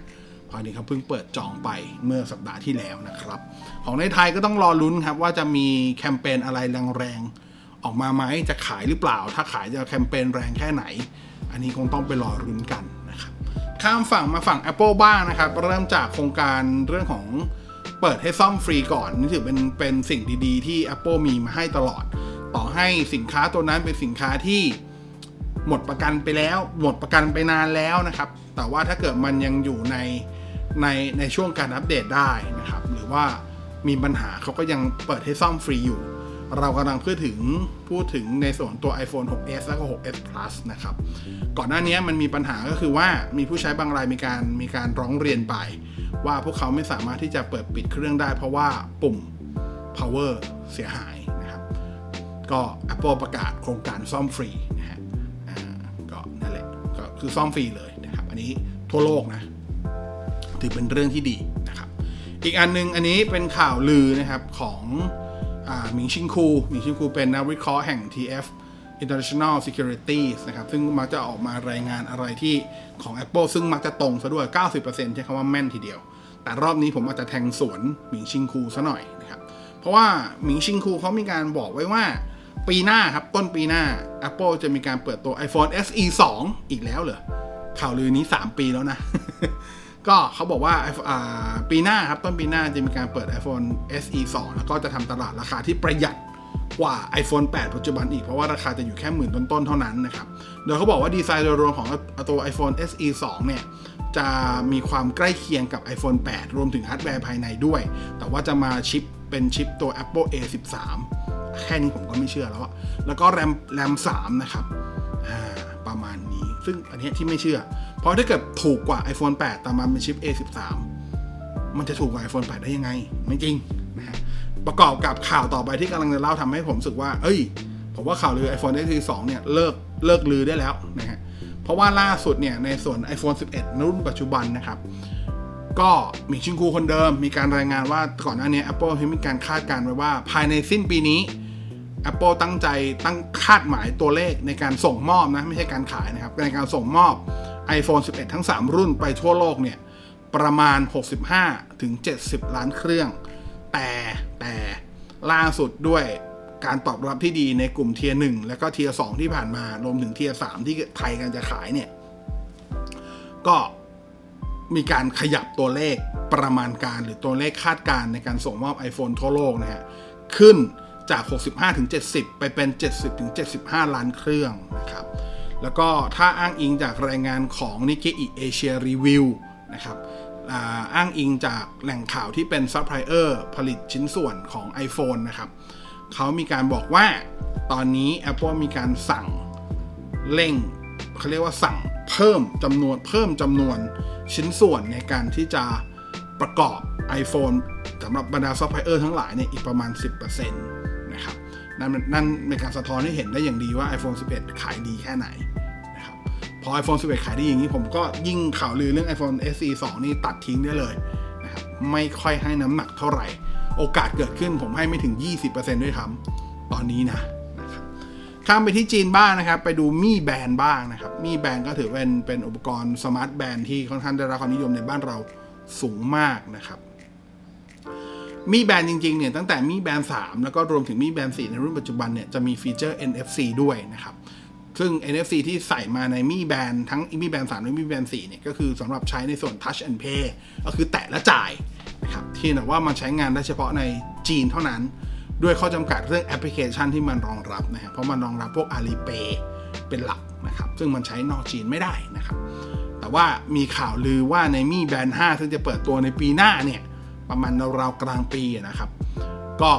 A: พอนี้เขาเพิ่งเปิดจองไปเมื่อสัปดาห์ที่แล้วนะครับ ของในไทยก็ต้องรอลุ้นครับว่าจะมีแคมเปญอะไรแรงๆออกมาไหมจะขายหรือเปล่า ถ้าขายจะแคมเปญแรงแค่ไหน อันนี้คงต้องไปรอรุ้นกันนะครับข้ามฝั่งมาฝั่ง Apple บ้างนะครับเริ่มจากโครงการเรื่องของ เปิดให้ซ่อมฟรีก่อนนี่ถือเป็นเป็นสิ่งดีๆ ที่ Apple มีมาให้ตลอด ต่อให้สินค้าตัวนั้นเป็นสินค้าที่หมดประกันไปแล้ว หมดประกันไปนานแล้วนะครับ แต่ว่าถ้าเกิดมันยังอยู่ในในในช่วงการอัปเดตได้นะครับ หรือว่ามีปัญหาเขาก็ยังเปิดให้ซ่อมฟรีอยู่ เรากำลังพูดถึงพูดถึงในส่วนตัว iPhone 6s แล้วก็ 6s Plus นะครับ ก่อนหน้านี้มันมีปัญหาก็คือว่ามีผู้ใช้บางรายมีการมีการร้องเรียนไป ว่าพวกเขาไม่สามารถที่จะเปิดปิดเครื่องได้ เพราะว่าปุ่ม power เสียหายนะครับ ก็ Apple ประกาศโครงการซ่อมฟรีนะฮะก็นั่นแหละก็คือซ่อมฟรีเลยนะครับ อันนี้ทั่วโลกนะ ถือเป็นเรื่องที่ดีนะครับ อีกอันนึงอันนี้เป็นข่าวลือนะครับของหมิงชิงคูหมิงชิงคูเป็นนักวิเคราะห์แห่ง TF International Securities นะครับ ซึ่งมักจะออกมารายงานอะไรที่ของ Apple ซึ่งมักจะตรงซะด้วย 90%ใช้คำว่าแม่นทีเดียว แต่รอบนี้ผมอาจจะแทงสวนหมิงชิงคูซะหน่อยนะครับ เพราะว่าหมิงชิงคูเขามีการบอกไว้ว่า ปีหน้าครับต้นปีหน้า Apple จะมีการเปิดตัว iPhone SE 2 อีกแล้วเหรอข่าวลือนี้ 3 ปีแล้วนะ ก็เขาบอกว่าปีหน้าครับต้นปีหน้าจะมีการเปิด iPhone SE 2 แล้วก็จะทำตลาดราคาที่ประหยัด กว่า iPhone 8 ปัจจุบันอีก เพราะว่าราคาจะอยู่แค่หมื่นต้นๆ เท่านั้นนะครับ โดยเขาบอกว่าดีไซน์โดยรวมของตัว iPhone SE 2 เนี่ย จะมีความใกล้เคียงกับ iPhone 8 รวมถึงฮาร์ดแวร์ภายในด้วย แต่ว่าจะมาชิปเป็นชิปตัว Apple A13 แค่นี้ผมก็ไม่เชื่อแล้ว แล้วก็แรมแรม3นะครับประมาณนี้ ซึ่งอันนี้ที่ไม่เชื่อ เพราะถ้าเกิดถูกกว่า iPhone 8 แต่มันเป็นชิป A13 มันจะถูกกว่า iPhone 8 ได้ยังไง ไม่จริง ประกอบกับข่าวต่อไปที่กำลังจะเล่าทำให้ผมรู้สึกว่า เอ้ย ผมว่าข่าวลือ iPhone SE 2เนี่ยเลิกเลิกลือได้แล้วนะฮะ เพราะว่าล่าสุดเนี่ยในส่วน iPhone 11 รุ่นปัจจุบันนะครับ ก็มีชิงคูคนเดิม มีการรายงานว่าก่อนหน้านี้ Apple มีการคาดการไว้ว่า ภายในสิ้นปีนี้ Apple ตั้งใจตั้งคาดหมายตัวเลขในการส่งมอบนะไม่ใช่การขายนะครับในการส่งมอบ iPhone 11 ทั้ง 3 รุ่นไปทั่วโลกเนี่ยประมาณ 65ถึง70 ล้านเครื่อง แต่ แต่ล่าสุดด้วยการตอบรับที่ดีในกลุ่ม tier หนึ่งแล้วก็ tier สองที่ผ่านมารวมถึง tier สามที่ไทยกันจะขายเนี่ย ก็มีการขยับตัวเลขประมาณการหรือตัวเลขคาดการณ์ในการส่งมอบ iPhone ทั่วโลกนะฮะ ขึ้นจาก 65ถึง70 ไปเป็น 70ถึง75 ล้านเครื่องนะครับ แล้วก็ถ้าอ้างอิงจากรายงานของ Nikkei Asia Review นะครับ อ้างอิงจากแหล่งข่าวที่เป็นซัพพลายเออร์ผลิตชิ้นส่วนของ iPhone นะครับเขามีการบอกว่าตอนนี้ Apple มีการสั่งเร่งเขาเรียกว่าสั่งเพิ่มจำนวนเพิ่มจำนวนชิ้นส่วนในการที่จะประกอบ iPhone สำหรับบรรดาซัพพลายเออร์ทั้งหลายเนี่ยอีกประมาณ 10%นะครับนั่นนั่นเป็นการสะท้อนให้เห็นได้อย่างดีว่า iPhone 11 ขายดีแค่ไหน พอ iPhone 11 ขายดีอย่างนี้ผมก็ยิ่งข่าวลือเรื่อง iPhone SE 2 นี่ตัดทิ้งได้เลยนะครับไม่ค่อยให้น้ำหนักเท่าไหร่ โอกาสเกิดขึ้นผมให้ไม่ถึง 20%ด้วยครับตอนนี้นะนะครับข้ามไปที่จีนบ้างนะครับ ไปดู Mi Band บ้างนะครับ Mi Band ก็ถือเป็นเป็นอุปกรณ์ smart band ที่ค่อนข้างได้รับความนิยมในบ้านเราสูงมากนะครับMi Band จริงๆเนี่ยตั้งแต่ Mi Band 3แล้วก็รวมถึง Mi Band 4ในรุ่นปัจจุบันเนี่ยจะมีฟีเจอร์ NFC ด้วยนะครับ ซึ่ง NFC ที่ใส่มาใน Mi Band ทั้ง Mi Band 3และ Mi Band 4เนี่ย ก็คือสำหรับใช้ในส่วน Touch and Pay ก็คือแตะและจ่ายนะครับที่แต่ว่ามันใช้งานได้เฉพาะในจีนเท่านั้น ด้วยข้อจำกัดเรื่องแอปพลิเคชันที่มันรองรับนะครับเพราะมันรองรับพวก Alipay เป็นหลักนะครับ ซึ่งมันใช้นอกจีนไม่ได้นะครับ แต่ว่ามีข่าวลือว่าในมีแบนด์5ซึ่งจะเปิดตัวในปีหน้าเนี่ย ประมาณราวๆกลางปีนะครับ ก็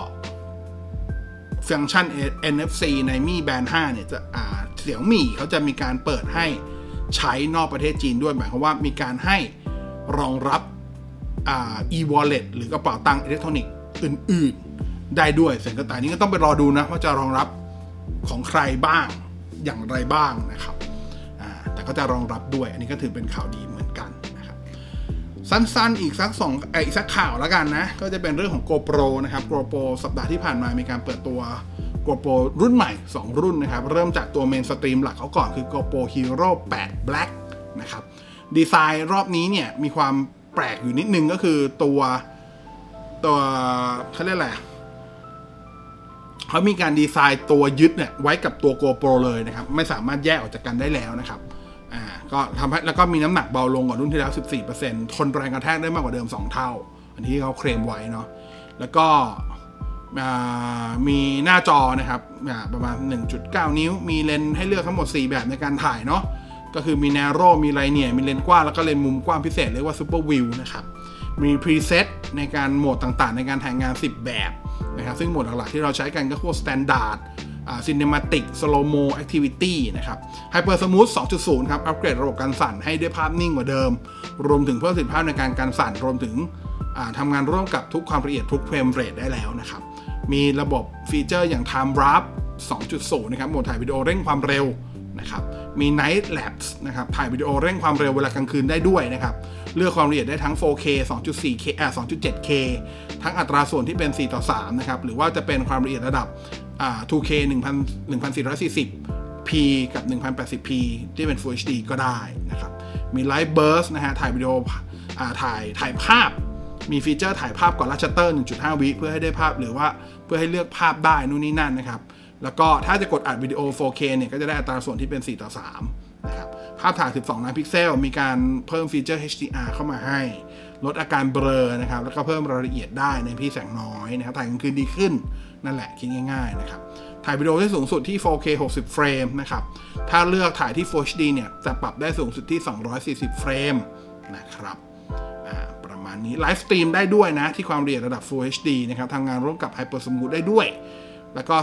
A: ฟังก์ชัน NFC ในมีแบนด์5เนี่ยจะอ่า เสี่ยวมี่เขาจะมีการเปิดให้ใช้นอกประเทศจีนด้วยหมายความว่ามีการให้รองรับอ่า e-wallet หรือกระเป๋าตังค์อิเล็กทรอนิกส์อื่น ๆ ได้ด้วยส่วนต่างๆนี้ก็ต้องไปรอดูนะว่าจะรองรับของใครบ้างอย่างไรบ้างนะครับแต่ก็จะรองรับด้วย อันนี้ก็ถือเป็นข่าวดีเหมือนกันนะครับสั้นๆอีกสักสองอีกสักข่าวแล้วกันนะ ก็จะเป็นเรื่องของ GoPro นะครับ GoPro สัปดาห์ที่ผ่านมามีการเปิดตัว GoPro รุ่นใหม่ 2 รุ่นนะครับ เริ่มจากตัวเมนสตรีมหลักเขาก่อนคือ GoPro Hero 8 Black นะครับ ดีไซน์รอบนี้เนี่ย มีความแปลกอยู่นิดนึงก็คือตัวตัวเขาเรียกอะไรเขามีการดีไซน์ตัวยึดเนี่ยไว้กับตัว GoPro เลยนะครับ ไม่สามารถแยกออกจากกันได้แล้วนะครับอ่าก็ทำให้แล้วก็มีน้ำหนักเบาลงกว่ารุ่นที่แล้ว 14%ทนแรงกระแทกได้มากกว่าเดิม 2 เท่า อันนี้เขาเคลมไว้เนาะแล้วก็ มีหน้าจอนะครับประมาณ 1.9 นิ้ว มีเลนส์ให้เลือกทั้งหมด 4 แบบในการถ่ายเนาะก็คือมี narrow มีไลเนียมีเลนส์กว้างแล้วก็เลนส์มุมกว้างพิเศษเรียกว่า super view นะครับมี preset ในการโหมดต่างๆ ในการถ่ายงาน 10 แบบนะครับซึ่งโหมดหลักๆที่เราใช้กันก็พวก standard อ่า cinematic slow mo activity นะครับ hyper smooth 2.0 ครับ อัปเกรดระบบกันสั่นให้ได้ภาพนิ่งกว่าเดิม รวมถึงเพิ่มประสิทธิภาพในการกันสั่น รวมถึงทำงานร่วมกับทุกความละเอียดทุก frame rate ได้แล้วนะครับ มีระบบฟีเจอร์อย่าง time warp 2.0 นะครับโหมดถ่ายวิดีโอเร่งความเร็วนะครับ มี night lapse นะครับ ถ่ายวิดีโอเร่งความเร็วเวลากลางคืนได้ด้วยนะครับ เลือกความละเอียดได้ทั้ง 4K 2.4K อ่า 2.7K ทั้งอัตราส่วนที่เป็น 4 ต่อ 3 นะครับ หรือว่าจะเป็นความละเอียดระดับอ่า 2K 1440 P กับ 1080p ที่เป็น Full HD ก็ได้นะครับ มี Live Burst นะฮะ ถ่ายวิดีโอ อ่า ถ่าย ถ่ายภาพ มีฟีเจอร์ถ่ายภาพก่อนลัชัตเตอร์ 1.5 วิเพื่อให้ได้ภาพหรือว่าเพื่อให้เลือกภาพได้นู่นนี่นั่นนะครับ แล้วก็ถ้าจะกดอัดวิดีโอ 4K เนี่ยก็จะได้อัตราส่วนที่เป็น 4 ต่อ 3 นะครับ ภาพถ่าย 12 ล้านพิกเซล มีการเพิ่มฟีเจอร์ HDR เข้ามาให้ ลดอาการเบลอนะครับ แล้วก็เพิ่มรายละเอียดได้ในที่แสงน้อยนะครับ ถ่ายกลางคืนดีขึ้นนั่นแหละคิดง่ายๆนะครับ ถ่ายวิดีโอที่สูงสุดที่ 4K 60 เฟรมนะครับ ถ้าเลือกถ่ายที่ Full HD เนี่ยจะปรับได้สูงสุดที่ 240 เฟรมนะครับประมาณนี้ live stream ได้ด้วยนะ ที่ความละเอียดระดับ Full HD นะครับทำงานร่วมกับ Hyper Smooth ได้ด้วย แล้วก็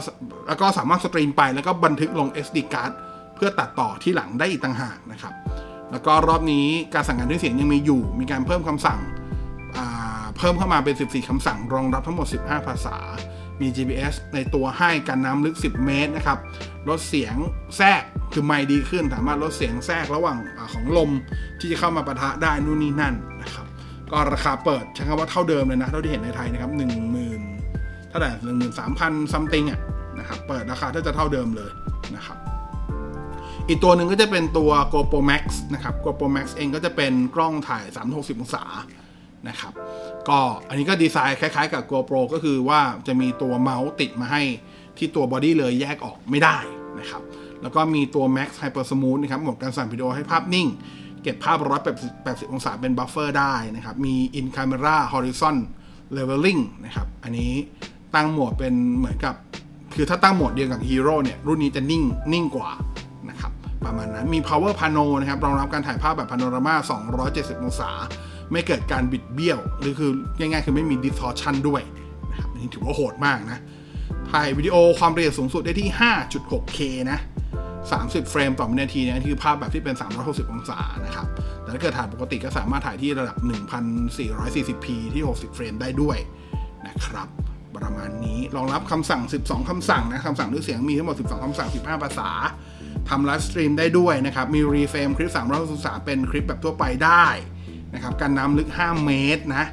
A: แล้วก็สามารถสตรีมไปแล้วก็บันทึกลง SD card เพื่อตัดต่อที่หลังได้อีกต่างหากนะครับ แล้วก็รอบนี้การสั่งงานด้วยเสียงยังมีอยู่ มีการเพิ่มคำสั่งเพิ่มเข้ามาเป็น 14คำสั่ง รองรับทั้งหมด 15 ภาษา มี GPS ในตัวให้กันน้ำลึก 10 เมตรนะครับ ลดเสียงแทรก คือไม่ดีขึ้น สามารถลดเสียงแทรกระหว่างอของลมที่จะเข้ามาปะทะได้นู่นนี่นั่น ก็ราคาเปิดใช้คำว่าเท่าเดิมเลยนะ เท่าที่เห็นในไทยนะครับ1 0,000เท่าไหร่หนึ่งหมื่นสามพันซัมติงอะนะครับเปิดราคาน่าจะเท่าเดิมเลยนะครับอีกตัวหนึ่งก็จะเป็นตัว GoPro Max นะครับ GoPro Max เองก็จะเป็นกล้องถ่าย 360 องศานะครับก็อันนี้ก็ดีไซน์คล้ายๆ กับ GoPro ก็คือว่าจะมีตัวเมาส์ติดมาให้ที่ตัว body เลยแยกออกไม่ได้นะครับแล้วก็มีตัว Max Hyper Smooth นะครับลดการสั่นวิดีโอให้ภาพนิ่ง เก็บภาพ 180 องศาเป็น buffer ได้นะครับ มี In Camera Horizon Leveling นะครับ อันนี้ตั้งโหมดเป็นเหมือนกับ คือถ้าตั้งโหมดเดียวกับ Hero เนี่ย รุ่นนี้จะนิ่งนิ่งกว่านะครับ ประมาณนั้น มี Power Pano นะครับ รองรับการถ่ายภาพแบบพาโนรามา 270 องศา ไม่เกิดการบิดเบี้ยว หรือคือง่ายๆ คือไม่มี distortion ด้วยนะครับอันนี้ถือว่าโหดมากนะ ถ่ายวิดีโอความละเอียดสูงสุดได้ที่ 5.6K นะ 30 เฟรมต่อวินาทีเนี่ยคือภาพแบบที่เป็น 360 องศานะครับ แต่ถ้าเกิดถ่ายปกติก็สามารถถ่ายที่ระดับ 1440p ที่ 60 เฟรมได้ด้วยนะครับ ประมาณนี้รองรับคำสั่ง 12 คำสั่งนะคำสั่งด้วยเสียงมีทั้งหมด 12 คำสั่ง 15 ภาษาทำ live stream ได้ด้วยนะครับ มี reframe คลิป360เป็นคลิปแบบทั่วไปได้นะครับกันน้ำลึก 5 เมตรนะ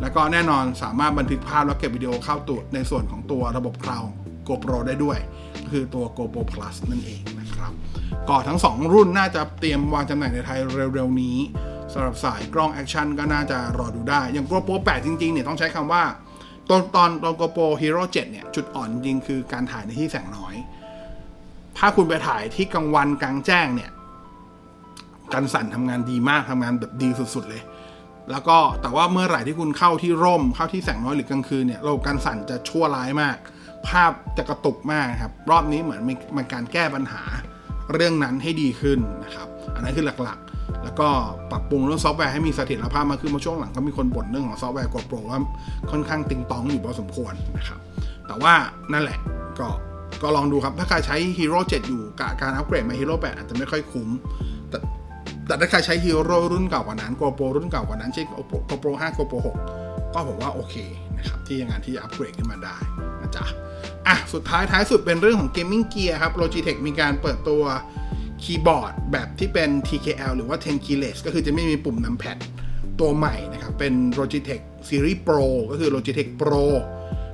A: แล้วก็แน่นอนสามารถบันทึกภาพแล้วเก็บวิดีโอเข้าตัวในส่วนของตัวระบบ cloud GoPro ได้ด้วย คือตัว GoPro Plus นั่นเองนะ ครับก็ทั้ง 2 รุ่นน่าจะเตรียมวางจำหน่ายในไทยเร็วๆนี้สำหรับสายกล้อง action ก็น่าจะรอดูได้ อย่าง GoPro 8 จริงๆเนี่ยต้องใช้คำว่า ตอนตอนตอน GoPro Hero 7 เนี่ย จุดอ่อนจริงคือการถ่ายในที่แสงน้อย ถ้าคุณไปถ่ายที่กลางวันกลางแจ้งเนี่ยกันสั่นทำงานดีมากทำงานแบบดีสุดๆเลยแล้วก็แต่ว่าเมื่อไหร่ที่คุณเข้าที่ร่มเข้าที่แสงน้อยหรือกลางคืนเนี่ยระบบกันสั่นจะชั่วร้ายมาก ภาพจะกระตุกมากครับ รอบนี้เหมือนมีมันการแก้ปัญหา เรื่องนั้นให้ดีขึ้นนะครับ อันนั้นคือหลักๆ แล้วก็ปรับปรุงเรื่องซอฟต์แวร์ให้มีเสถียรภาพมากขึ้นมาช่วงหลังก็มีคนบ่นเรื่องของซอฟต์แวร์ GoPro ว่าค่อนข้างติงตองอยู่พอสมควรนะครับ แต่ว่านั่นแหละก็ก็ลองดูครับ ถ้าใครใช้ Hero 7 อยู่กการอัปเกรดมา Hero 8 อาจจะไม่ค่อยคุ้ม แต่แต่ถ้าใครใช้ Hero รุ่นเก่ากว่านั้น GoPro รุ่นเก่ากว่านั้นเช่น GoPro 5 GoPro 6 ก็ผมว่าโอเคนะครับที่ยังงานที่อัปเกรดขึ้นมาได้นะจ๊ะ อะสุดท้ายท้ายสุดเป็นเรื่องของ Gaming Gear ครับ Logitech มีการเปิดตัวคีย์บอร์ดแบบที่เป็น TKL หรือว่า 10 keyless ก็คือจะไม่มีปุ่มนำแพดตัวใหม่นะครับ เป็น Logitech Series Pro ก็คือ Logitech Pro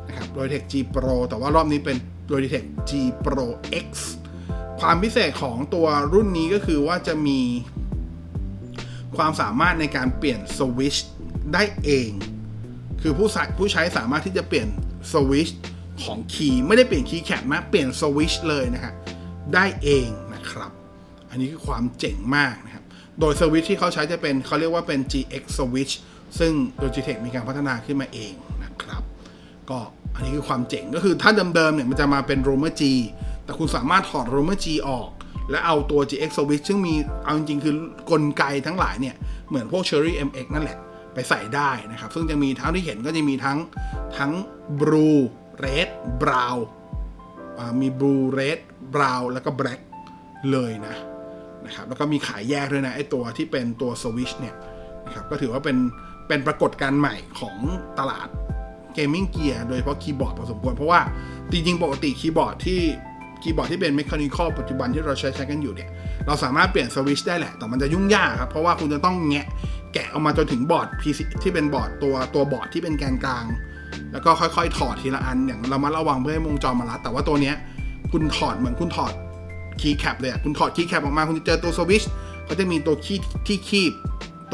A: นะครับ Logitech G Pro แต่ว่ารอบนี้เป็น Logitech G Pro X ความพิเศษของตัวรุ่นนี้ก็คือว่าจะมีความสามารถในการเปลี่ยนสวิชได้เอง คือผู้ใช้ผู้ใช้สามารถที่จะเปลี่ยนสวิช ของคีย์ไม่ได้เปลี่ยนคีย์แคปนะเปลี่ยนสวิชเลยนะฮะได้เองนะครับ อันนี้คือความเจ๋งมากนะครับ โดยสวิชที่เขาใช้จะเป็นเขาเรียกว่าเป็น GX Switch ซึ่ง Logitech มีการพัฒนาขึ้นมาเองนะครับ ก็อันนี้คือความเจ๋งก็คือถ้าเดิมๆเนี่ยมันจะมาเป็น Romer G แต่คุณสามารถถอด Romer G ออก แล้วเอาตัว GX Switch ซึ่งมีเอาจริงๆคือกลไกทั้งหลายเนี่ยเหมือนพวก Cherry MX นั่นแหละไปใส่ได้นะครับ ซึ่งจะมีทั้งที่เห็นก็จะมีทั้งทั้ง Blue Red Brown มี Blue Red Brown แล้วก็ Black เลยนะนะครับแล้วก็มีขายแยกด้วยนะไอตัวที่เป็นตัว Switch เนี่ยนะครับก็ถือว่าเป็นเป็นปรากฏการณ์ใหม่ของตลาดเกมมิ่งเกียร์โดยเฉพาะคีย์บอร์ดพอสมควร เพราะว่าจริงๆ ปกติคีย์บอร์ดที่คีย์บอร์ดที่เป็น m e c h a n i c a l ปัจจุบันที่เราใช้ใช้กันอยู่เนี่ย เราสามารถเปลี่ยนสวิชได้แหละ แต่มันจะยุ่งยากครับ เพราะว่าคุณจะต้องแงะแกะออกมาจนถึงบอร์ด PC ที่เป็นบอร์ดตัวตัวบอร์ดที่เป็นแกนกลาง แล้วก็ค่อยๆ ถอดทีละอันอย่างระมัดระวังเพื่อไม่ให้วงจรมันลัด แต่ว่าตัวเนี้ยคุณถอดเหมือนคุณถอด keycap เลยคุณถอด keycap ออกมาคุณจะเจอตัวสวิชเขาจะมีตัวคีมที่คีบ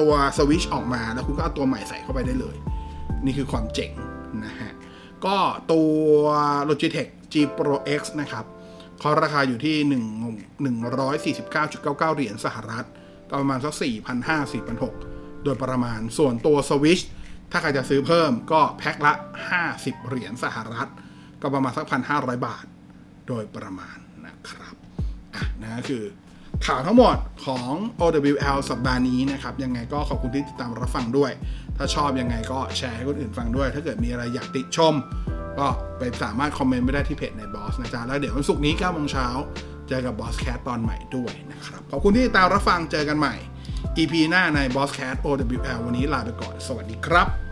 A: ตัวสวิชออกมา แล้วคุณก็เอาตัวใหม่ใส่เข้าไปได้เลย นี่คือความเจ๋งนะฮะ ก็ตัว Logitech G Pro X นะครับเขาราคาอยู่ที่ 1 149.99 เหรียญสหรัฐ ก็ประมาณสัก4,500 4,600 โดยประมาณ ส่วนตัว Switch ถ้าใครจะซื้อเพิ่มก็แพ็คละ 50 เหรียญสหรัฐ ก็ประมาณสัก1,500บาท โดยประมาณนะครับอะนะคือข่าวทั้งหมดของ OWL สัปดาห์นี้นะครับ ยังไงก็ขอบคุณที่ติดตามรับฟังด้วย ถ้าชอบยังไงก็แชร์ให้คนอื่นฟังด้วย ถ้าเกิดมีอะไรอยากติชม ก็ไปสามารถคอมเมนต์ไว้ได้ที่เพจในบอสนะจ๊ะ แล้วเดี๋ยววันศุกร์นี้9โมงเช้าเจอกับบอสแค t ตอนใหม่ด้วยนะครับ ขอบคุณที่ติดตามรับฟังเจอกันใหม่ EP หน้าใน Boss Cast OWL วันนี้ลาไปก่อน สวัสดีครับ